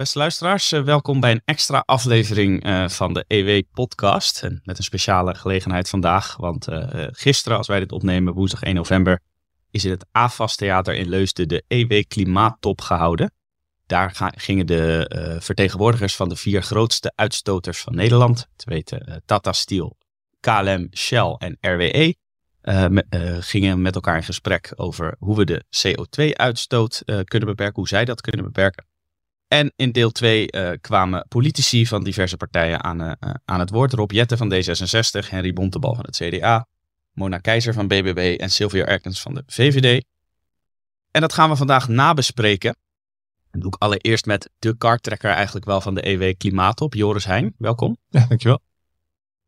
Beste luisteraars, eh, welkom bij een extra aflevering uh, van de EW-podcast. En met een speciale gelegenheid vandaag, want uh, gisteren, als wij dit opnemen, woensdag 1 november, is in het AFAS Theater in Leusden de EW Klimaattop gehouden. Daar gingen de vertegenwoordigers van de vier grootste uitstoters van Nederland, te weten Tata Steel, KLM, Shell en RWE, gingen met elkaar in gesprek over hoe we de CO2-uitstoot kunnen beperken, hoe zij dat kunnen beperken. En in deel 2 uh, kwamen politici van diverse partijen aan, uh, aan het woord. Rob Jetten van D66, Henry Bontebal van het CDA, Mona Keizer van BBB en Sylvia Erkens van de VVD. En dat gaan we vandaag nabespreken. Dat doe ik allereerst met de karttrekker eigenlijk wel van de EW Klimaatop, Joris Heijn. Welkom. Ja, dankjewel.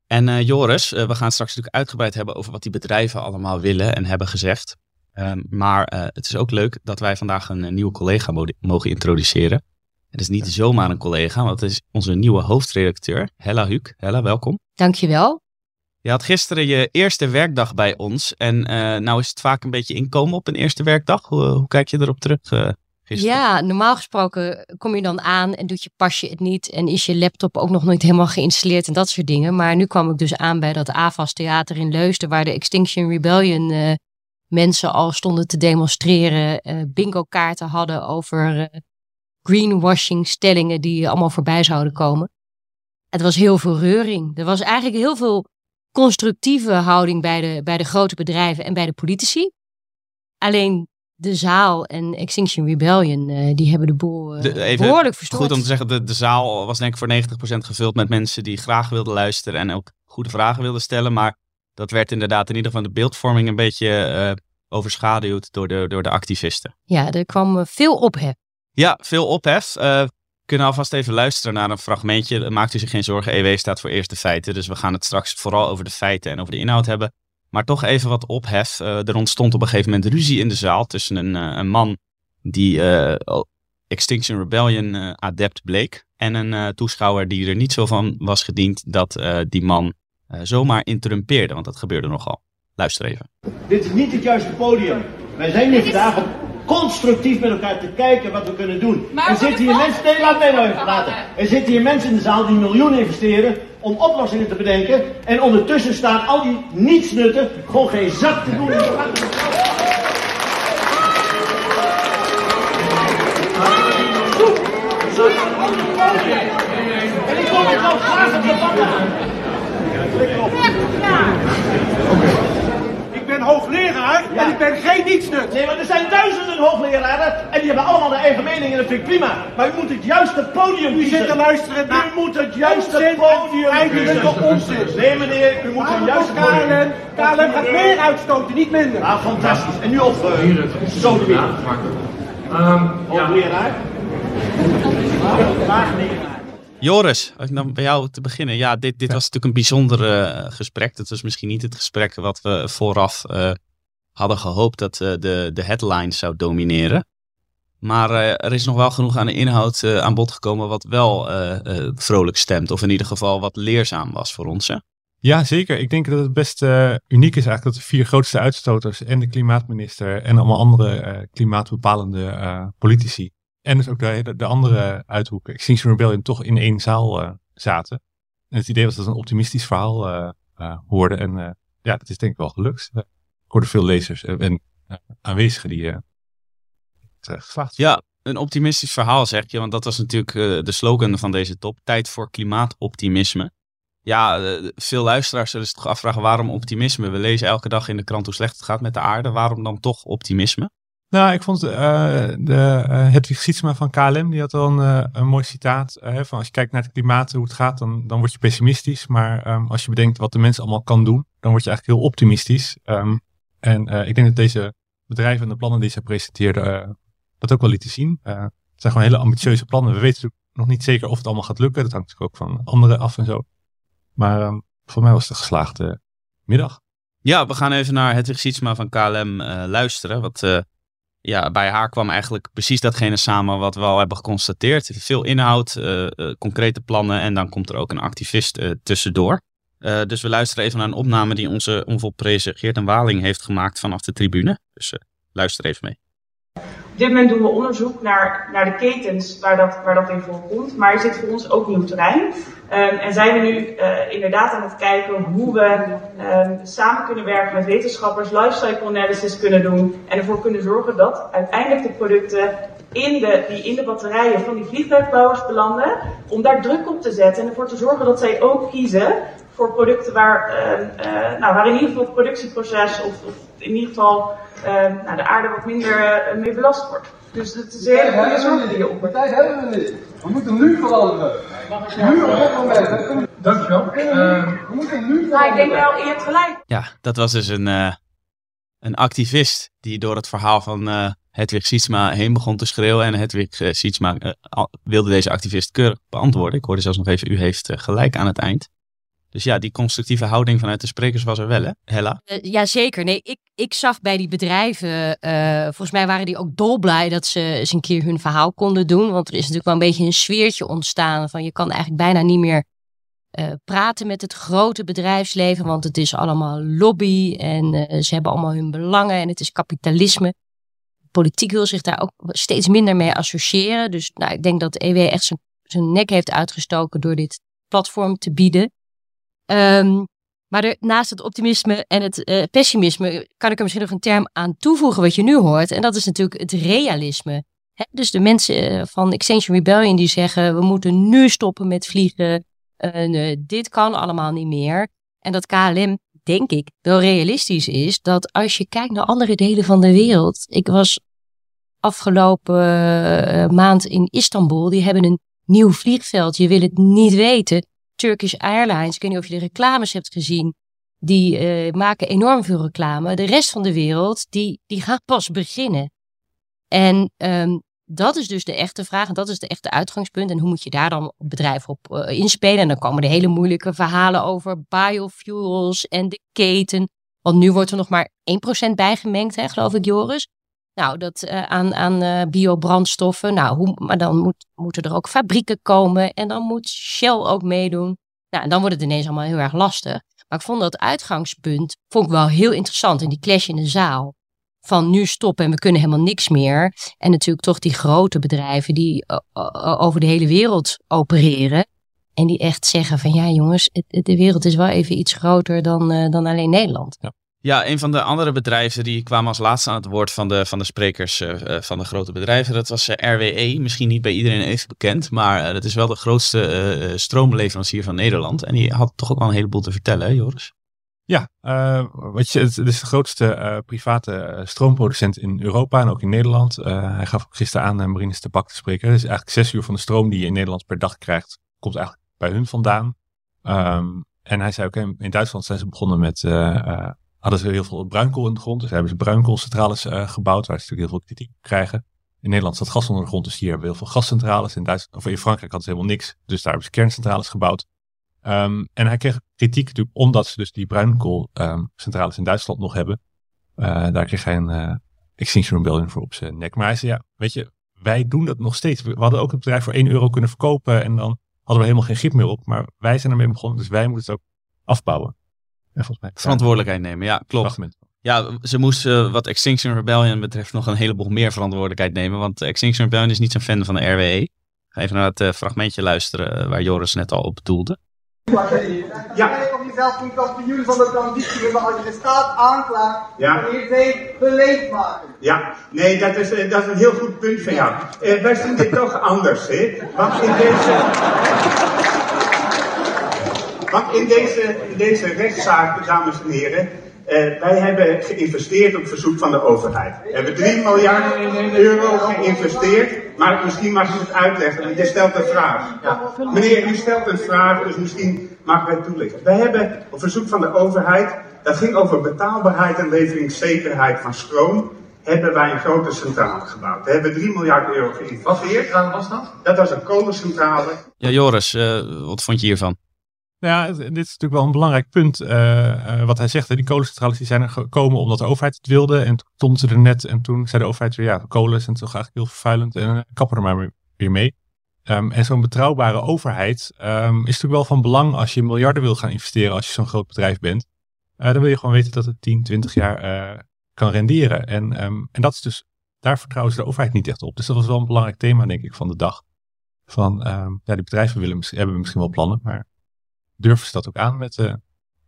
En uh, Joris, we gaan straks natuurlijk uitgebreid hebben over wat die bedrijven allemaal willen en hebben gezegd. Um, maar het is ook leuk dat wij vandaag een nieuwe collega mogen introduceren. Het is niet zomaar een collega, want het is onze nieuwe hoofdredacteur, Hella Huuk. Hella, welkom. Dankjewel. Je had gisteren je eerste werkdag bij ons. En uh, nou is het vaak een beetje inkomen op een eerste werkdag. Hoe, hoe kijk je erop terug uh, gisteren? Ja, normaal gesproken kom je dan aan en doet je pasje het niet. En is je laptop ook nog niet helemaal geïnstalleerd en dat soort dingen. Maar nu kwam ik dus aan bij dat AVAS Theater in Leusden. Waar de Extinction Rebellion uh, mensen al stonden te demonstreren. bingo kaarten hadden over greenwashing stellingen die allemaal voorbij zouden komen. Het was heel veel reuring. Er was eigenlijk heel veel constructieve houding bij de, bij de grote bedrijven en bij de politici. Alleen de zaal en Extinction Rebellion, uh, die hebben de boel uh, de, even behoorlijk verstoord. Goed om te zeggen, de, de zaal was denk ik voor 90% gevuld met mensen die graag wilden luisteren en ook goede vragen wilden stellen. Maar dat werd inderdaad in ieder geval de beeldvorming een beetje uh, overschaduwd door de, door de activisten. Ja, er kwam veel ophef. Ja, veel ophef. Uh, kunnen alvast even luisteren naar een fragmentje. Maakt u zich geen zorgen, EW staat voor eerste feiten. Dus we gaan het straks vooral over de feiten en over de inhoud hebben. Maar toch even wat ophef. Uh, er ontstond op een gegeven moment ruzie in de zaal tussen een, uh, een man die uh, Extinction Rebellion adept bleek. En een toeschouwer die er niet zo van was gediend dat die man zomaar interrumpeerde. Want dat gebeurde nogal. Luister even. Dit is niet het juiste podium. Wij zijn hier vandaag om constructief met elkaar te kijken wat we kunnen doen. Maar er zitten hier mensen, nee, laat mij nou even praten. Er zitten hier mensen in de zaal die miljoenen investeren om oplossingen te bedenken. En ondertussen staan al die nietsnutten gewoon geen zak te doen. En ik kom het nou graag op de aan. Ik ben ik ben geen nietsnut. Nee, maar er zijn duizenden hoogleraren en die hebben allemaal de eigen mening en dat vind ik prima. Maar u moet het juiste podium kiezen. U zit te luisteren naar... U moet het juiste onzin podium Eigenlijk onzin. Nee meneer, u moet het juiste podium... KLM gaat meer uitstoten, niet minder. Ah, fantastisch. En nu op uh, zo de. Um, hoogleraar. Joris, als ik dan bij jou te beginnen. Ja, dit, dit was natuurlijk een bijzonder uh, gesprek. Dat was misschien niet het gesprek wat we vooraf uh, hadden gehoopt dat uh, de, de headlines zou domineren. Maar er is nog wel genoeg aan de inhoud aan bod gekomen wat wel vrolijk stemt. Of in ieder geval wat leerzaam was voor ons. Hè? Ja, zeker. Ik denk dat het best uniek is eigenlijk dat de vier grootste uitstoters en de klimaatminister en allemaal andere klimaatbepalende politici en dus ook de, de andere uithoeken, Extinction Rebellion, toch in één zaal zaten. En het idee was dat het een optimistisch verhaal uh, uh, hoorde. En ja, dat is denk ik wel gelukt. Ik hoorde veel lezers en aanwezigen die gevraagd Ja, een optimistisch verhaal zeg je, want dat was natuurlijk de slogan van deze top. Tijd voor klimaatoptimisme. Ja, veel luisteraars zullen zich toch afvragen waarom optimisme? We lezen elke dag in de krant hoe slecht het gaat met de aarde. Waarom dan toch optimisme? Nou, ik vond uh, de, uh, Hedwig Sietsma van KLM, die had wel een, uh, een mooi citaat. van als je kijkt naar het klimaat, hoe het gaat, dan, dan word je pessimistisch. Maar um, als je bedenkt wat de mens allemaal kan doen, dan word je eigenlijk heel optimistisch. Um, en ik denk dat deze bedrijven en de plannen die ze presenteerden, dat ook wel lieten zien. het zijn gewoon hele ambitieuze plannen. We weten nog niet zeker of het allemaal gaat lukken. Dat hangt natuurlijk ook van anderen af en zo. Maar um, voor mij was het een geslaagde middag. Ja, we gaan even naar Hedwig Sietsma van KLM luisteren. Wat ja, bij haar kwam eigenlijk precies datgene samen wat we al hebben geconstateerd. Veel inhoud, concrete plannen en dan komt er ook een activist tussendoor. dus we luisteren even naar een opname die onze onvolprezen Geert en Waling heeft gemaakt vanaf de tribune. Dus luister even mee. Op dit moment doen we onderzoek naar, naar de ketens waar dat, waar dat in voorkomt. Maar er zit voor ons ook nieuw terrein. Um, en zijn we nu uh, inderdaad aan het kijken hoe we um, samen kunnen werken met wetenschappers, lifecycle analysis kunnen doen. En ervoor kunnen zorgen dat uiteindelijk de producten in de, die in de batterijen van die vliegtuigbouwers belanden. Om daar druk op te zetten en ervoor te zorgen dat zij ook kiezen voor producten waar, uh, uh, nou, waar in ieder geval het productieproces of, of in ieder geval nou, de aarde wat minder mee belast wordt. Dus het is een hele goede zorg die je op. tijd hebben we niet. We moeten nu veranderen. Nu op dit moment. Dankjewel. Uh, we moeten nu veranderen. ik denk wel, je hebt gelijk. Ja, dat was dus een, uh, een activist die door het verhaal van uh, Hedwig Sietsma heen begon te schreeuwen. En Hedwig uh, Sietsma wilde deze activist keurig beantwoorden. Ik hoorde zelfs nog even, u heeft gelijk aan het eind. Dus ja, die constructieve houding vanuit de sprekers was er wel, hè, Hella? Uh, ja, zeker. Nee, ik, ik zag bij die bedrijven, uh, volgens mij waren die ook dolblij dat ze eens een keer hun verhaal konden doen. Want er is natuurlijk wel een beetje een sfeertje ontstaan van je kan eigenlijk bijna niet meer uh, praten met het grote bedrijfsleven, want het is allemaal lobby en ze hebben allemaal hun belangen en het is kapitalisme. Politiek wil zich daar ook steeds minder mee associëren. Dus nou, ik denk dat de EW echt zijn, zijn nek heeft uitgestoken door dit platform te bieden. Um, maar naast het optimisme en het uh, pessimisme kan ik er misschien nog een term aan toevoegen wat je nu hoort. En dat is natuurlijk het realisme. Dus de mensen eh, van Extinction Rebellion die zeggen we moeten nu stoppen met vliegen. Uh, dit kan allemaal niet meer. En dat KLM, denk ik, wel realistisch is dat als je kijkt naar andere delen van de wereld. Ik was afgelopen maand in Istanbul. Die hebben een nieuw vliegveld. Je wil het niet weten. Turkish Airlines, ik weet niet of je de reclames hebt gezien, die uh, maken enorm veel reclame. De rest van de wereld, die, die gaat pas beginnen. En um, dat is dus de echte vraag en dat is de echte uitgangspunt. En hoe moet je daar dan bedrijven op uh, inspelen? En dan komen de hele moeilijke verhalen over biofuels en de keten. Want nu wordt er nog maar 1% bijgemengd, hè, geloof ik, Joris. Nou, dat uh, aan, aan uh, biobrandstoffen. Nou, hoe, maar dan moet, moeten er ook fabrieken komen. En dan moet Shell ook meedoen. Nou, en dan wordt het ineens allemaal heel erg lastig. Maar ik vond dat uitgangspunt vond ik wel heel interessant. in die clash in de zaal. Van nu stoppen en we kunnen helemaal niks meer. En natuurlijk toch die grote bedrijven die uh, over de hele wereld opereren. En die echt zeggen van ja jongens, de wereld is wel even iets groter dan, dan alleen Nederland. Ja. Ja, een van de andere bedrijven die kwamen als laatste aan het woord van de, van de sprekers uh, van de grote bedrijven. Dat was uh, RWE. Misschien niet bij iedereen even bekend, maar dat is wel de grootste stroomleverancier van Nederland. En die had toch ook wel een heleboel te vertellen, hè, Joris? Ja, wat je, het is de grootste private stroomproducent in Europa en ook in Nederland. hij gaf gisteren aan Marinus de Bak te spreken. Dus eigenlijk zes uur van de stroom die je in Nederland per dag krijgt, komt eigenlijk bij hun vandaan. Um, en hij zei ook, in Duitsland zijn ze begonnen met hadden ze heel veel bruinkool in de grond. Dus hebben ze bruinkoolcentrales uh, gebouwd, waar ze natuurlijk heel veel kritiek krijgen. In Nederland staat gas onder de grond, dus hier hebben we heel veel gascentrales. In, Duitsland, of in Frankrijk hadden ze helemaal niks, dus daar hebben ze kerncentrales gebouwd. Um, en hij kreeg kritiek natuurlijk omdat ze dus die bruinkoolcentrales um, in Duitsland nog hebben. Uh, daar kreeg hij een uh, Extinction Rebellion voor op zijn nek. Maar hij zei, ja, weet je, wij doen dat nog steeds. We hadden ook het bedrijf voor 1 euro kunnen verkopen en dan hadden we helemaal geen grip meer op. Maar wij zijn ermee begonnen, dus wij moeten het ook afbouwen volgens mij. Verantwoordelijkheid nemen, ja, klopt. Ja, ze moesten wat Extinction Rebellion betreft nog een heleboel meer verantwoordelijkheid nemen. Want Extinction Rebellion is niet zo'n fan van de RWE. Ga even naar het uh, fragmentje luisteren uh, waar Joris net al op doelde. Ja. Of je zelf een kampioen van de transitie hebben als je de staat aanklaagt. Ja. En je beleefd maken. Ja, nee, dat is, dat is een heel goed punt van jou. wij zien dit toch anders, hè? Want in deze. Want in deze, deze rechtszaak, dames en heren, uh, wij hebben geïnvesteerd op verzoek van de overheid. We hebben 3 miljard euro geïnvesteerd, maar misschien mag ik het uitleggen, want je stelt een vraag. Ja. Meneer, u stelt een vraag, dus misschien mag ik het toelichten. Wij hebben op verzoek van de overheid, dat ging over betaalbaarheid en leveringszekerheid van stroom, hebben wij een grote centrale gebouwd. We hebben 3 miljard euro geïnvesteerd. Wat centrale was dat? Dat was een kolencentrale. Ja, Joris, uh, wat vond je hiervan? Nou ja, dit is natuurlijk wel een belangrijk punt uh, uh, wat hij zegt. Die kolencentrales zijn er gekomen omdat de overheid het wilde. En toen stonden ze er net en toen zei de overheid weer, ja, kolen zijn toch eigenlijk heel vervuilend en uh, kappen er maar weer mee. Um, en zo'n betrouwbare overheid um, is natuurlijk wel van belang als je miljarden wil gaan investeren als je zo'n groot bedrijf bent. dan wil je gewoon weten dat het 10, 20 jaar kan renderen. En, um, en dat is dus daar vertrouwen ze de overheid niet echt op. Dus dat was wel een belangrijk thema, denk ik, van de dag. Van, ehm, ja, die bedrijven willen, hebben misschien wel plannen, maar durven ze dat ook aan met, uh,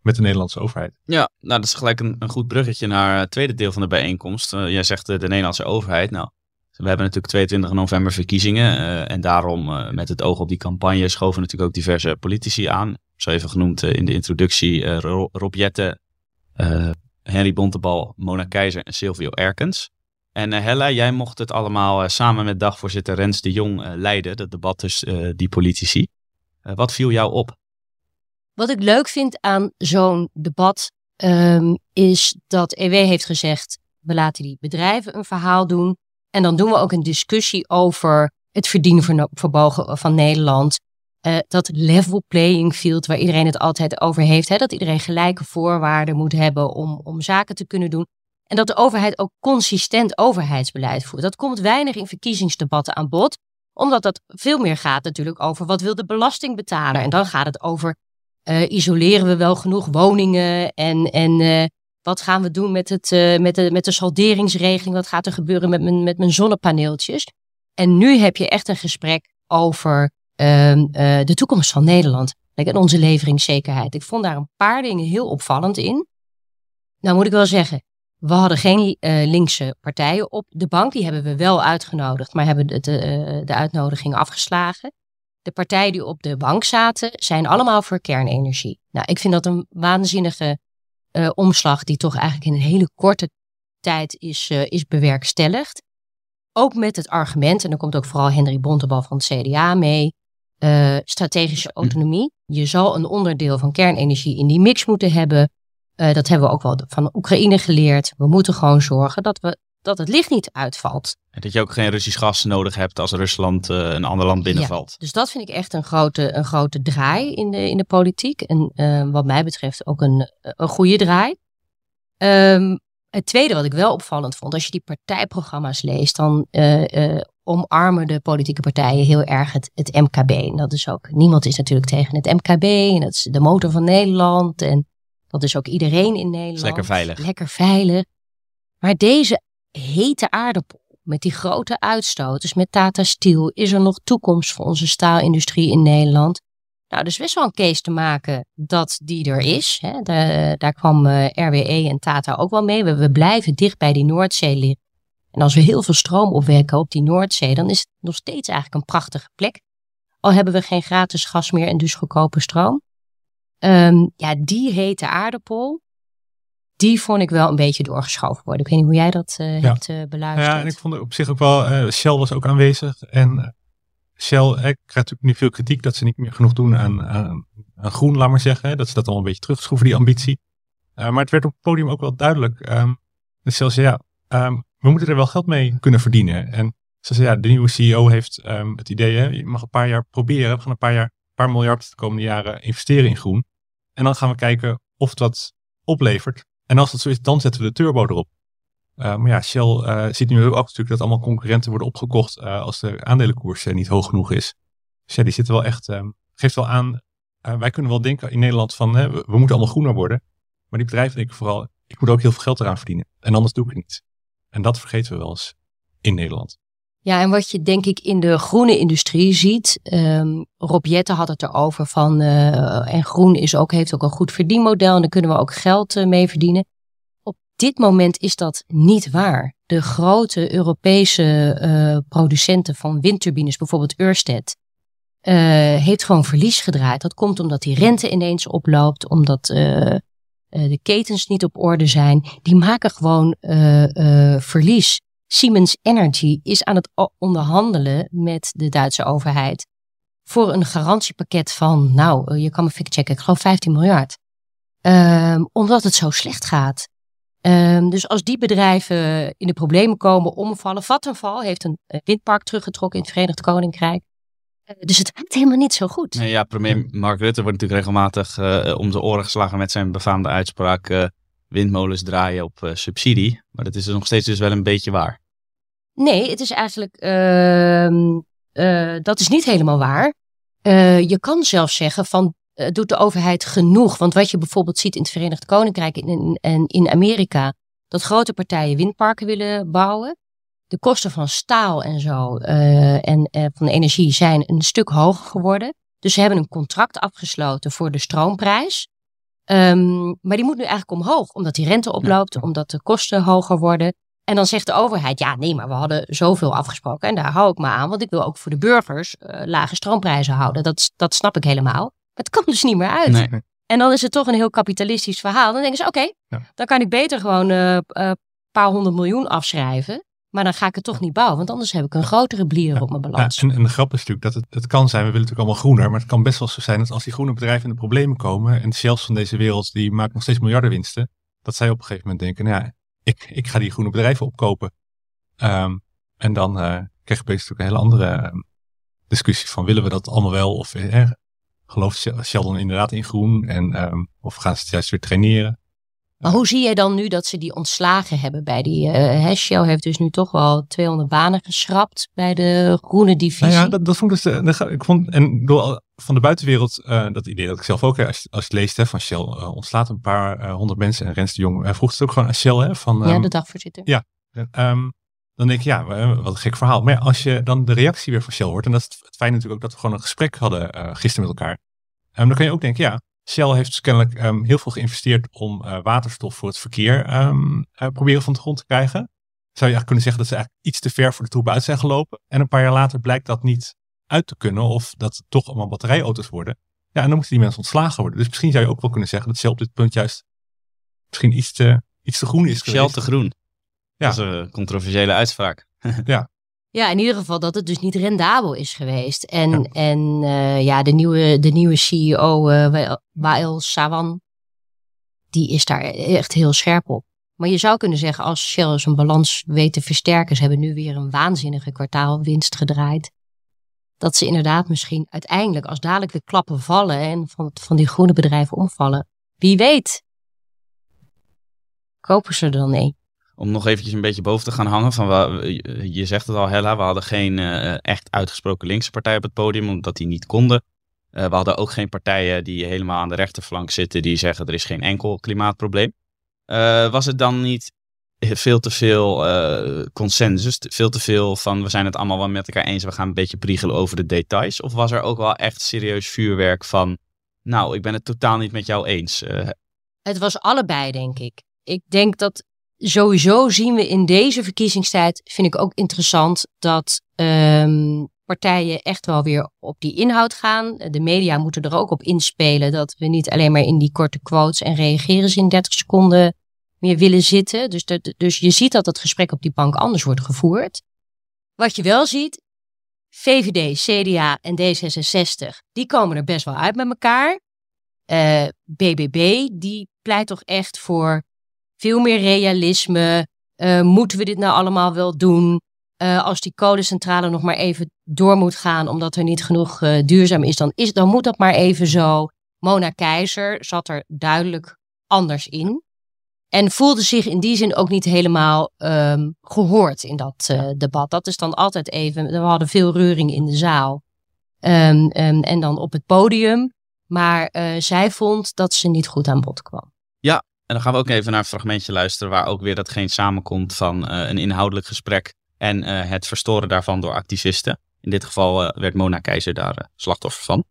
met de Nederlandse overheid? Ja, nou dat is gelijk een, een goed bruggetje naar het tweede deel van de bijeenkomst. Uh, jij zegt de Nederlandse overheid. Nou, we hebben natuurlijk 22 november verkiezingen en daarom met het oog op die campagne schoven natuurlijk ook diverse politici aan. Zo even genoemd in de introductie Rob Jette, Henry Bontebal, Mona Keizer en Silvio Erkens. En Hella, jij mocht het allemaal samen met dagvoorzitter Rens de Jong leiden, dat debat tussen die politici. wat viel jou op? Wat ik leuk vind aan zo'n debat um, is dat EW heeft gezegd, we laten die bedrijven een verhaal doen. En dan doen we ook een discussie over het verdienen van Nederland. dat level playing field waar iedereen het altijd over heeft. Hè, dat iedereen gelijke voorwaarden moet hebben om, om zaken te kunnen doen. En dat de overheid ook consistent overheidsbeleid voert. Dat komt weinig in verkiezingsdebatten aan bod, omdat dat veel meer gaat natuurlijk over wat wil de belastingbetaler. En dan gaat het over uh, isoleren we wel genoeg woningen en, en uh, wat gaan we doen met, het, uh, met, de, met de salderingsregeling? Wat gaat er gebeuren met mijn, met mijn zonnepaneeltjes? En nu heb je echt een gesprek over ehm, de toekomst van Nederland en onze leveringszekerheid. Ik vond daar een paar dingen heel opvallend in. Nou moet ik wel zeggen, we hadden geen linkse partijen op de bank. Die hebben we wel uitgenodigd, maar hebben de, eh, de, uitnodiging afgeslagen. De partijen die op de bank zaten, zijn allemaal voor kernenergie. Nou, ik vind dat een waanzinnige uh, omslag, die toch eigenlijk in een hele korte tijd is, is bewerkstelligd. Ook met het argument, en dan komt ook vooral Henry Bontebal van het CDA mee, strategische autonomie. Je zal een onderdeel van kernenergie in die mix moeten hebben. Dat hebben we ook wel van Oekraïne geleerd. We moeten gewoon zorgen dat, we, dat het licht niet uitvalt. En dat je ook geen Russisch gas nodig hebt als Rusland uh, een ander land binnenvalt. Ja, dus dat vind ik echt een grote, een grote draai in de, in de politiek. En uh, wat mij betreft ook een, een goede draai. Um, het tweede wat ik wel opvallend vond, als je die partijprogramma's leest, dan omarmen de politieke partijen heel erg het, het MKB. En dat is ook, niemand is natuurlijk tegen het MKB. En dat is de motor van Nederland. En dat is ook iedereen in Nederland. lekker veilig. Lekker veilig. Maar deze hete aardappel met die grote uitstoot, dus met Tata Steel, is er nog toekomst voor onze staalindustrie in Nederland? Nou, er is best wel een case te maken dat die er is. Hè. daar kwam eh, RWE en Tata ook wel mee. We, blijven dicht bij die Noordzee liggen. En als we heel veel stroom opwekken op die Noordzee, dan is het nog steeds eigenlijk een prachtige plek. Al hebben we geen gratis gas meer en dus goedkope stroom. Um, ja, die hete aardappel, die vond ik wel een beetje doorgeschoven worden. Ik weet niet hoe jij dat uh, ja. hebt uh, beluisterd. Ja, en ik vond op zich ook wel, uh, Shell was ook aanwezig. En Shell ik krijgt natuurlijk nu veel kritiek dat ze niet meer genoeg doen aan, aan, aan groen, laat maar zeggen. Dat ze dat allemaal een beetje terugschroeven, die ambitie. maar het werd op het podium ook wel duidelijk. Um, dat Shell zei, ja, um, we moeten er wel geld mee kunnen verdienen. En ze zei, ja, de nieuwe CEO heeft um, het idee, hè, je mag een paar jaar proberen. We gaan een paar jaar, een paar miljard de komende jaren investeren in groen. En dan gaan we kijken of dat oplevert. En als dat zo is, dan zetten we de turbo erop. Uh, maar ja, Shell uh, ziet nu ook natuurlijk dat allemaal concurrenten worden opgekocht uh, als de aandelenkoers niet hoog genoeg is. Dus ja, die zitten wel echt, ehm, geeft wel aan, wij kunnen wel denken in Nederland van we, we, moeten allemaal groener worden. Maar die bedrijven denken vooral, ik moet ook heel veel geld eraan verdienen. En anders doe ik het niet. En dat vergeten we wel eens in Nederland. Ja, en wat je denk ik in de groene industrie ziet, um, Rob Jette had het erover van, uh, en groen is ook, heeft ook een goed verdienmodel en daar kunnen we ook geld uh, mee verdienen. Op dit moment is dat niet waar. De grote Europese uh, producenten van windturbines, bijvoorbeeld Ørsted, heeft gewoon verlies gedraaid. Dat komt omdat die rente ineens oploopt, omdat de ketens niet op orde zijn. Die maken gewoon verlies. Siemens Energy is aan het onderhandelen met de Duitse overheid voor een garantiepakket van, nou, eh, je kan me checken, ik geloof 15 miljard. Um, omdat het zo slecht gaat. Um, dus als die bedrijven in de problemen komen, omvallen. Vattenfall heeft een windpark teruggetrokken in het Verenigd Koninkrijk. Uh, dus het gaat helemaal niet zo goed. Ja, premier Mark Rutte wordt natuurlijk regelmatig om de oren geslagen met zijn befaamde uitspraak windmolens draaien op subsidie. Maar dat is nog steeds dus wel een beetje waar. Nee, het is eigenlijk, uh, uh, dat is niet helemaal waar. Uh, je kan zelfs zeggen van, uh, doet de overheid genoeg? Want wat je bijvoorbeeld ziet in het Verenigd Koninkrijk en in, Amerika, dat grote partijen windparken willen bouwen. de kosten van staal en zo uh, en uh, van energie zijn een stuk hoger geworden. Dus ze hebben een contract afgesloten voor de stroomprijs. Um, maar die moet nu eigenlijk omhoog, omdat die rente oploopt, omdat de kosten hoger worden. En dan zegt de overheid, ja nee, maar we hadden zoveel afgesproken en daar hou ik me aan, want ik wil ook voor de burgers uh, lage stroomprijzen houden. Dat, dat snap ik helemaal. Maar het kan dus niet meer uit. Nee. En dan is het toch een heel kapitalistisch verhaal. Dan denken ze, oké, okay, ja. dan kan ik beter gewoon een uh, paar honderd miljoen afschrijven. Maar dan ga ik het toch niet bouwen, want anders heb ik een grotere blier op mijn balans. Ja, en, en, de grap is natuurlijk dat het, het kan zijn, we willen natuurlijk allemaal groener, maar het kan best wel zo zijn dat als die groene bedrijven in de problemen komen en de shells van deze wereld, die maken nog steeds miljarden winsten, dat zij op een gegeven moment denken, nou ja, ik, ik ga die groene bedrijven opkopen. Um, en dan uh, krijg je natuurlijk een hele andere uh, discussie van willen we dat allemaal wel of uh, gelooft Shell dan inderdaad in groen en um, of gaan ze het juist weer traineren? Maar hoe zie jij dan nu dat ze die ontslagen hebben bij die... Uh, Shell heeft dus nu toch wel 200 banen geschrapt bij de groene divisie. Nou ja, dat, dat vond ik dus... De, ik vond, en door, van de buitenwereld, uh, dat idee dat ik zelf ook, als, als je leest hè, van Shell uh, ontslaat een paar honderd mensen. En Rens de Jong vroeg het ook gewoon aan Shell. Hè, van, um, ja, de dagvoorzitter. Ja, um, dan denk ik, ja, wat een gek verhaal. Maar als je dan de reactie weer van Shell hoort, en dat is het fijn natuurlijk ook dat we gewoon een gesprek hadden gisteren met elkaar. Um, dan kan je ook denken, ja, Shell heeft dus kennelijk heel veel geïnvesteerd om uh, waterstof voor het verkeer uh, proberen van de grond te krijgen. Zou je eigenlijk kunnen zeggen dat ze eigenlijk iets te ver voor de troep uit zijn gelopen. En een paar jaar later blijkt dat niet uit te kunnen of dat het toch allemaal batterijauto's worden. Ja, en dan moeten die mensen ontslagen worden. Dus misschien zou je ook wel kunnen zeggen dat Shell op dit punt juist misschien iets te, iets te groen is geweest. Shell te groen. Ja. Dat is een controversiële uitspraak. ja. Ja, in ieder geval dat het dus niet rendabel is geweest. En, ja. en uh, ja, de nieuwe, de nieuwe CEO, uh, Wael Sawan, die is daar echt heel scherp op. Maar je zou kunnen zeggen, als Shell zijn balans weet te versterken, ze hebben nu weer een waanzinnige kwartaalwinst gedraaid. Dat ze inderdaad misschien uiteindelijk, als dadelijk de klappen vallen en van, van die groene bedrijven omvallen, wie weet, kopen ze er dan een om nog eventjes een beetje boven te gaan hangen. Van, je zegt het al, Hella, we hadden geen uh, echt uitgesproken linkse partij op het podium, omdat die niet konden. Uh, we hadden ook geen partijen die helemaal aan de rechterflank zitten, die zeggen er is geen enkel klimaatprobleem. Uh, was het dan niet veel te veel consensus, veel te veel van we zijn het allemaal wel met elkaar eens, we gaan een beetje priegelen over de details? Of was er ook wel echt serieus vuurwerk van, nou, ik ben het totaal niet met jou eens? Het was allebei, denk ik. Ik denk dat sowieso zien we in deze verkiezingstijd, vind ik ook interessant, dat um, partijen echt wel weer op die inhoud gaan. De media moeten er ook op inspelen dat we niet alleen maar in die korte quotes en reageren ze in 30 seconden meer willen zitten. Dus, dus je ziet dat het gesprek op die bank anders wordt gevoerd. Wat je wel ziet, VVD, CDA en D66, die komen er best wel uit met elkaar. Uh, eh, BBB, die pleit toch echt voor veel meer realisme. Uh, moeten we dit nou allemaal wel doen? Uh, als die kolencentrale nog maar even door moet gaan omdat er niet genoeg duurzaam is dan, is, dan moet dat maar even zo. Mona Keizer zat er duidelijk anders in. En voelde zich in die zin ook niet helemaal um, gehoord in dat debat. Dat is dan altijd even. We hadden veel reuring in de zaal. Um, um, en dan op het podium. Maar zij vond dat ze niet goed aan bod kwam. Ja, en dan gaan we ook even naar een fragmentje luisteren waar ook weer datgene samenkomt van uh, een inhoudelijk gesprek en uh, het verstoren daarvan door activisten. In dit geval uh, werd Mona Keizer daar slachtoffer van.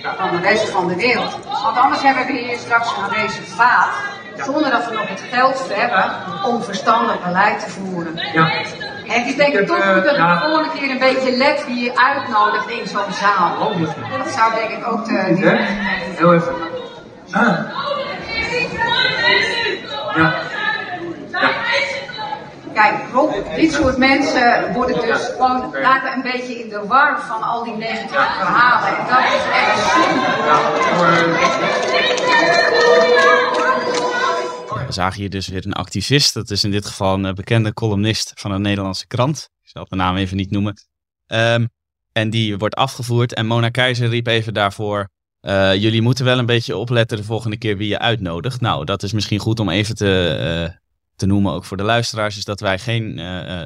Van de rest van de wereld. Want anders hebben we hier straks een reservaat zonder dat we nog het geld hebben om verstandig beleid te voeren. Ja. En het is denk ik toch goed dat we de volgende keer een beetje let wie je uitnodigt in zo'n zaal. Oh, dat zou denk ik ook te... Heel even. Ah. Ja. ja. Kijk, Rob, dit soort mensen worden dus gewoon, raken een beetje in de war van al die negatieve verhalen. En dat is echt Ja, we zagen hier dus weer een activist. Dat is in dit geval een bekende columnist van een Nederlandse krant. Ik zal de naam even niet noemen. Um, en die wordt afgevoerd. En Mona Keizer riep even daarvoor uh, jullie moeten wel een beetje opletten de volgende keer wie je uitnodigt. Nou, dat is misschien goed om even te, uh, te noemen, ook voor de luisteraars, is dat wij geen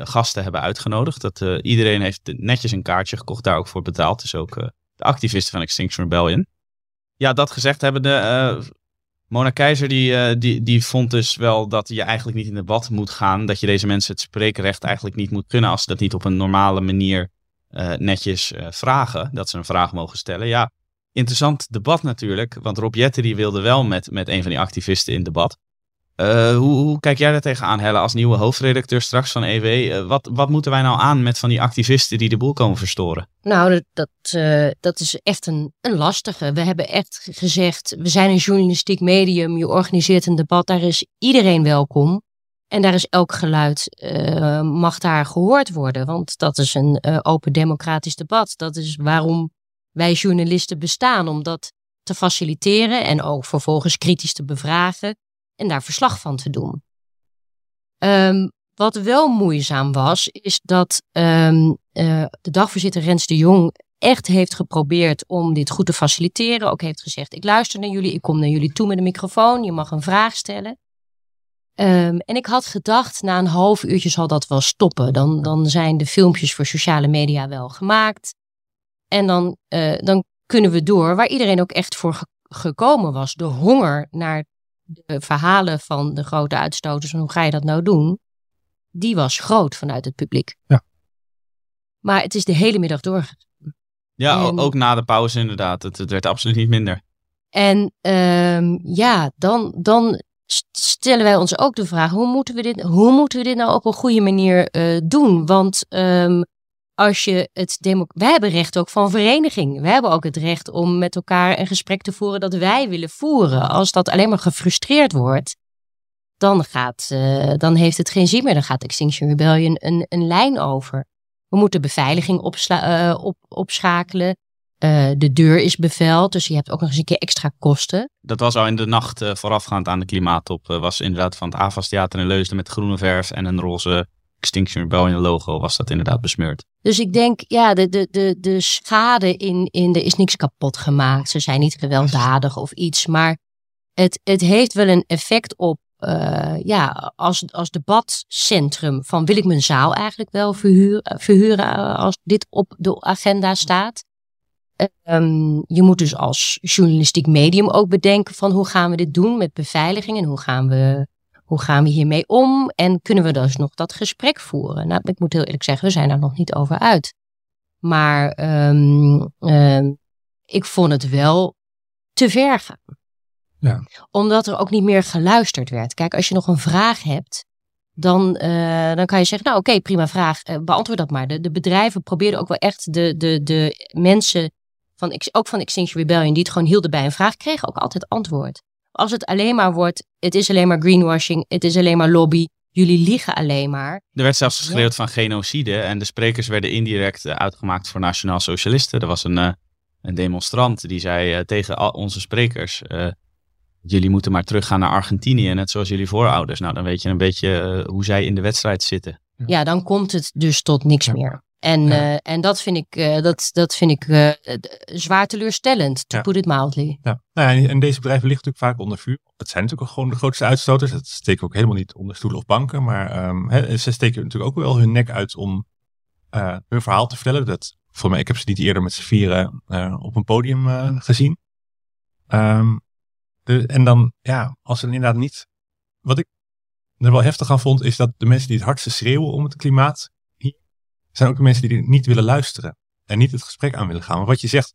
gasten hebben uitgenodigd. Dat iedereen heeft netjes een kaartje gekocht, daar ook voor betaald. Dus ook de activisten van Extinction Rebellion. Ja, dat gezegd hebben de Mona Keizer die, uh, die, die vond dus wel dat je eigenlijk niet in debat moet gaan. Dat je deze mensen het spreekrecht eigenlijk niet moet kunnen als ze dat niet op een normale manier uh, netjes uh, vragen. Dat ze een vraag mogen stellen. Ja, interessant debat natuurlijk. Want Rob Jetten die wilde wel met, met een van die activisten in debat. Uh, hoe, kijk jij daar tegenaan, Helle, als nieuwe hoofdredacteur straks van EW? Uh, wat, wat moeten wij nou aan met van die activisten die de boel komen verstoren? Nou, dat, dat, dat is echt een, een lastige. We hebben echt gezegd, we zijn een journalistiek medium, je organiseert een debat, daar is iedereen welkom. En daar is elk geluid, mag daar gehoord worden, want dat is een open democratisch debat. Dat is waarom wij journalisten bestaan, om dat te faciliteren en ook vervolgens kritisch te bevragen en daar verslag van te doen. Um, wat wel moeizaam was, is dat um, uh, de dagvoorzitter Rens de Jong echt heeft geprobeerd om dit goed te faciliteren. Ook heeft gezegd, ik luister naar jullie, ik kom naar jullie toe met een microfoon, je mag een vraag stellen. Um, en ik had gedacht, na een half uurtje zal dat wel stoppen. Dan, dan zijn de filmpjes voor sociale media wel gemaakt. En dan, uh, dan kunnen we door, waar iedereen ook echt voor ge gekomen was. De honger naar de verhalen van de grote uitstoters en hoe ga je dat nou doen, die was groot vanuit het publiek. Ja. Maar het is de hele middag doorgegaan. Ja, en, ook na de pauze inderdaad. Het, het werd absoluut niet minder. En um, ja, dan, dan stellen wij ons ook de vraag: hoe moeten we dit, hoe moeten we dit nou op een goede manier uh, doen? Want um, als je het demo wij hebben recht ook van vereniging. We hebben ook het recht om met elkaar een gesprek te voeren dat wij willen voeren. Als dat alleen maar gefrustreerd wordt, dan, gaat, uh, dan heeft het geen zin meer. Dan gaat Extinction Rebellion een, een lijn over. We moeten beveiliging uh, op, opschakelen. Uh, de deur is beveld, dus je hebt ook nog eens een keer extra kosten. Dat was al in de nacht voorafgaand aan de klimaattop. was inderdaad van het AVAS Theater in Leusden met groene verf en een roze Extinction Rebellion logo was dat inderdaad besmeurd. Dus ik denk, ja, de, de, de, de schade in, in er is niks kapot gemaakt. Ze zijn niet gewelddadig of iets. Maar het, het heeft wel een effect op, uh, ja, als, als debatcentrum van wil ik mijn zaal eigenlijk wel verhuren, verhuren als dit op de agenda staat. Um, je moet dus als journalistiek medium ook bedenken van hoe gaan we dit doen met beveiliging en hoe gaan we hoe gaan we hiermee om? En kunnen we dus nog dat gesprek voeren? Nou, ik moet heel eerlijk zeggen, we zijn daar nog niet over uit. Maar um, um, ik vond het wel te ver gaan. Ja. Omdat er ook niet meer geluisterd werd. Kijk, als je nog een vraag hebt, dan, uh, dan kan je zeggen, nou oké, okay, prima vraag, uh, beantwoord dat maar. De, de bedrijven probeerden ook wel echt de, de, de mensen, van, ook van Extinction Rebellion, die het gewoon hielden bij een vraag, kregen ook altijd antwoord. Als het alleen maar wordt, het is alleen maar greenwashing, het is alleen maar lobby, jullie liegen alleen maar. Er werd zelfs geschreeuwd van genocide en de sprekers werden indirect uh, uitgemaakt voor nationaal socialisten. Er was een, uh, een demonstrant die zei uh, tegen al onze sprekers, jullie moeten maar teruggaan naar Argentinië, net zoals jullie voorouders. Nou, dan weet je een beetje hoe zij in de wedstrijd zitten. Ja, dan komt het dus tot niks ja. meer. En, ja. uh, en dat vind ik, uh, dat, dat vind ik uh, zwaar teleurstellend, to ja. put it mildly. Ja. Nou ja, en deze bedrijven liggen natuurlijk vaak onder vuur. Het zijn natuurlijk ook gewoon de grootste uitstoters. Dat steken ook helemaal niet onder stoelen of banken. Maar um, he, ze steken natuurlijk ook wel hun nek uit om hun verhaal te vertellen. Dat, voor mij, ik heb ze niet eerder met z'n vieren op een podium gezien. Um, de, en dan, ja, als ze inderdaad niet... Wat ik er wel heftig aan vond, is dat de mensen die het hardste schreeuwen om het klimaat zijn ook mensen die niet willen luisteren. En niet het gesprek aan willen gaan. Maar wat je zegt,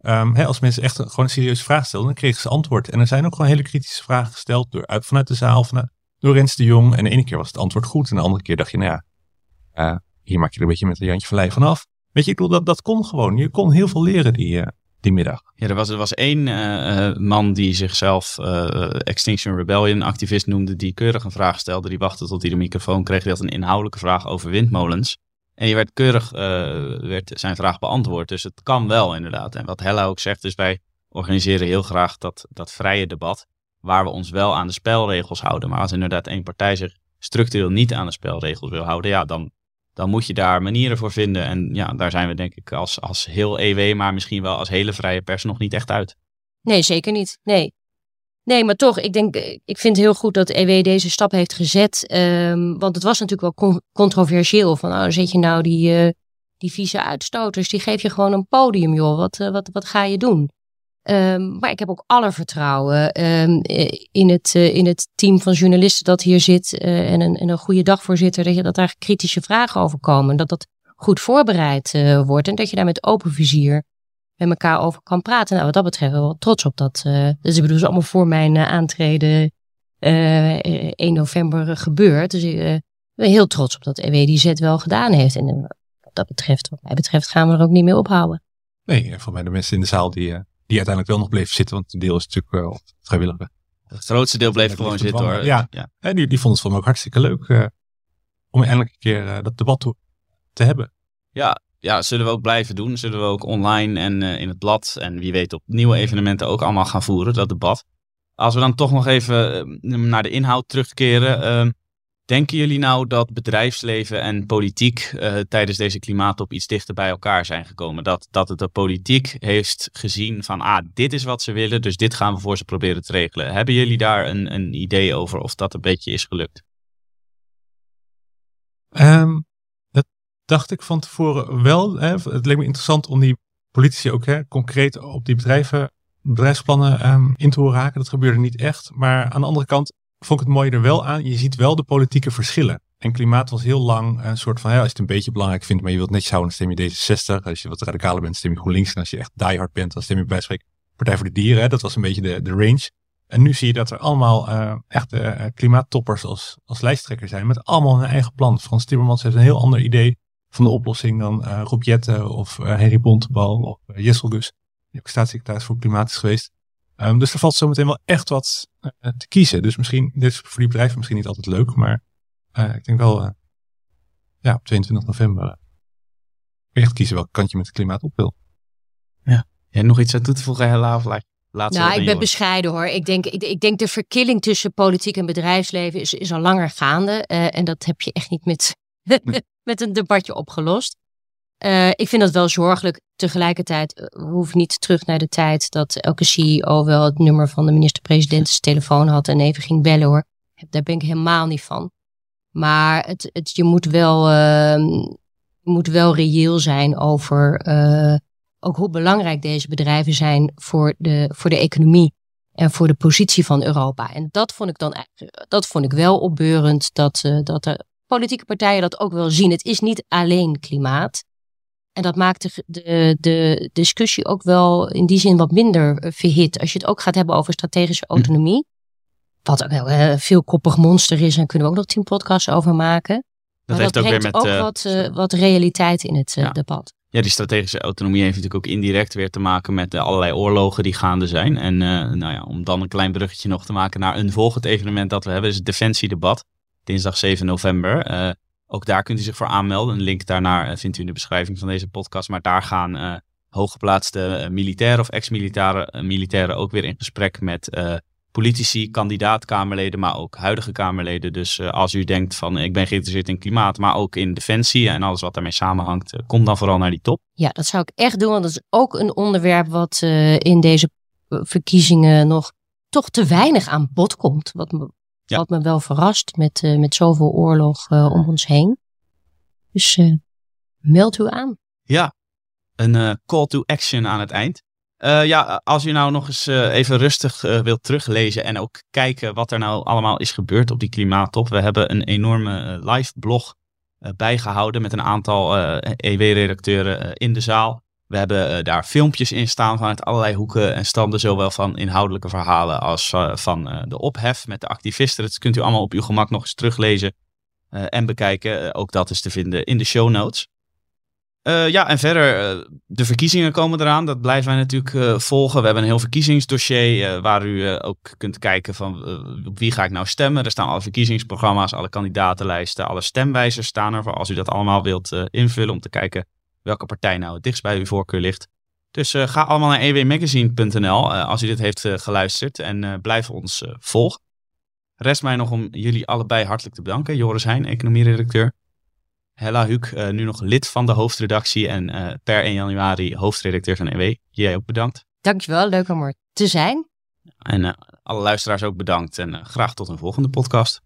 um, hè, als mensen echt gewoon een serieuze vraag stellen, dan kregen ze antwoord. En er zijn ook gewoon hele kritische vragen gesteld door, uit, vanuit de zaal, door Rens de Jong. En de ene keer was het antwoord goed. En de andere keer dacht je, nou ja, uh, hier maak je er een beetje met een Jantje van vanaf. Weet je, ik bedoel, dat, dat kon gewoon. Je kon heel veel leren die, uh, die middag. Ja, er was, er was één uh, man die zichzelf Extinction Rebellion activist noemde, die keurig een vraag stelde. Die wachtte tot hij de microfoon kreeg. Die had een inhoudelijke vraag over windmolens. En je werd keurig uh, werd zijn vraag beantwoord. Dus het kan wel inderdaad. En wat Hella ook zegt, is wij organiseren heel graag dat, dat vrije debat. Waar we ons wel aan de spelregels houden. Maar als inderdaad één partij zich structureel niet aan de spelregels wil houden, ja, dan, dan moet je daar manieren voor vinden. En ja, daar zijn we denk ik als, als heel EW, maar misschien wel als hele vrije pers nog niet echt uit. Nee, zeker niet. Nee. Nee, maar toch, ik denk, ik vind het heel goed dat EW deze stap heeft gezet. Um, want het was natuurlijk wel controversieel. Van, oh, zet je nou die, uh, die vieze uitstoters, die geef je gewoon een podium, joh. Wat, uh, wat, wat ga je doen? Ehm, maar ik heb ook alle vertrouwen ehm, in, het, in het team van journalisten dat hier zit en, een, en een goede dagvoorzitter, dat, je, dat daar kritische vragen over komen. Dat dat goed voorbereid wordt en dat je daar met open vizier met elkaar over kan praten. Nou, wat dat betreft wel trots op dat. dus ik bedoel, is allemaal voor mijn aantreden 1 november gebeurd. Dus ik ben heel trots op dat EW die zet wel gedaan heeft. En wat dat betreft, wat mij betreft, gaan we er ook niet meer ophouden. Nee, voor mij de mensen in de zaal die, die uiteindelijk wel nog bleven zitten, want een deel is natuurlijk uh, vrijwilliger. Het grootste deel bleef gewoon zitten hoor. Ja, ja. en die, die vonden het van ook hartstikke leuk uh, om eindelijk een keer uh, dat debat te, te hebben. Ja, ja, zullen we ook blijven doen. Zullen we ook online en in het blad en wie weet op nieuwe evenementen ook allemaal gaan voeren, dat debat. Als we dan toch nog even naar de inhoud terugkeren. Ehm, Denken jullie nou dat bedrijfsleven en politiek uh, tijdens deze klimaattop iets dichter bij elkaar zijn gekomen? Dat, dat het de politiek heeft gezien van, ah, dit is wat ze willen, dus dit gaan we voor ze proberen te regelen. Hebben jullie daar een, een idee over of dat een beetje is gelukt? Um, dacht ik van tevoren wel. Hè. Het leek me interessant om die politici ook hè, concreet op die bedrijven, bedrijfsplannen um, in te horen raken. Dat gebeurde niet echt. Maar aan de andere kant, vond ik het mooie er wel aan. Je ziet wel de politieke verschillen. En klimaat was heel lang een soort van, ja, als je het een beetje belangrijk vindt, maar je wilt netjes houden, dan stem je D66. Als je wat radicaler bent, stem je GroenLinks. En als je echt diehard bent, dan stem je bij spreken Partij voor de Dieren. Dat was een beetje de, de range. En nu zie je dat er allemaal uh, echt uh, klimaattoppers als, als lijsttrekker zijn. Met allemaal hun eigen plan. Frans Timmermans heeft een heel ander idee van de oplossing dan uh, Rob Jette of Henry Bontebal of Jessel Gus. Die ook staatssecretaris voor klimaat is geweest. Um, dus er valt zometeen wel echt wat uh, te kiezen. Dus misschien, dit is voor die bedrijven misschien niet altijd leuk, maar uh, ik denk wel, uh, ja, op 22 november echt kiezen welk kant je met het klimaat op wil. Ja. ja nog iets aan toe te voegen, Hella? Of laat, laat nou, ik ben bescheiden hoor. Ik denk, ik, ik, denk de verkilling tussen politiek en bedrijfsleven is, is al langer gaande. en dat heb je echt niet met, met een debatje opgelost. Uh, ik vind dat wel zorgelijk. Tegelijkertijd uh, we hoeven niet terug naar de tijd dat elke CEO wel het nummer van de minister-president zijn telefoon had en even ging bellen hoor. Daar ben ik helemaal niet van. Maar het, het, je moet wel, uh, moet wel reëel zijn over uh, ook hoe belangrijk deze bedrijven zijn voor de, voor de economie en voor de positie van Europa. En dat vond ik dan dat vond ik wel opbeurend dat, dat de politieke partijen dat ook wel zien. Het is niet alleen klimaat. En dat maakt de, de, de, discussie ook wel in die zin wat minder eh, verhit. Als je het ook gaat hebben over strategische hm. autonomie. Wat ook wel een veelkoppig monster is. En kunnen we ook nog tien podcasts over maken. Dat, maar heeft dat ook weer met. ook uh, wat, uh, wat realiteit in het uh, debat. Ja, die strategische autonomie heeft natuurlijk ook indirect weer te maken met allerlei oorlogen die gaande zijn. En nou ja, om dan een klein bruggetje nog te maken naar een volgend evenement dat we hebben, is het Defensiedebat. Dinsdag 7 november. Ook daar kunt u zich voor aanmelden. Een link daarnaar eh, vindt u in de beschrijving van deze podcast. Maar daar gaan uh, hooggeplaatste militairen of ex-militairen militairen ook weer in gesprek met politici, kandidaat-Kamerleden, maar ook huidige Kamerleden. Dus als u denkt van ik ben geïnteresseerd in klimaat, maar ook in defensie en alles wat daarmee samenhangt, kom dan vooral naar die top. Ja, dat zou ik echt doen, want dat is ook een onderwerp wat in deze verkiezingen nog toch te weinig aan bod komt. Wat wat me wel verrast met, uh, met zoveel oorlog uh, om ons heen. Dus uh, meld u aan. Ja, een call to action aan het eind. ja, als u nou nog eens even rustig wilt teruglezen en ook kijken wat er nou allemaal is gebeurd op die klimaattop. We hebben een enorme live blog bijgehouden met een aantal EW-redacteuren in de zaal. We hebben uh, daar filmpjes in staan vanuit allerlei hoeken en standen, zowel van inhoudelijke verhalen als uh, van uh, de ophef met de activisten. Dat kunt u allemaal op uw gemak nog eens teruglezen en bekijken. ook dat is te vinden in de show notes. ja, en verder, de verkiezingen komen eraan. Dat blijven wij natuurlijk volgen. We hebben een heel verkiezingsdossier waar u ook kunt kijken van op wie ga ik nou stemmen. Er staan alle verkiezingsprogramma's, alle kandidatenlijsten, alle stemwijzers staan er voor als u dat allemaal wilt invullen om te kijken welke partij nou het dichtst bij uw voorkeur ligt. Dus uh, ga allemaal naar ewmagazine.nl uh, als u dit heeft uh, geluisterd en blijf ons volgen. Rest mij nog om jullie allebei hartelijk te bedanken. Joris Heijn, economieredacteur. Hella Huuk, nu nog lid van de hoofdredactie en per 1 januari hoofdredacteur van EW. Jij ook bedankt. Dankjewel, leuk om er te zijn. En alle luisteraars ook bedankt en graag tot een volgende podcast.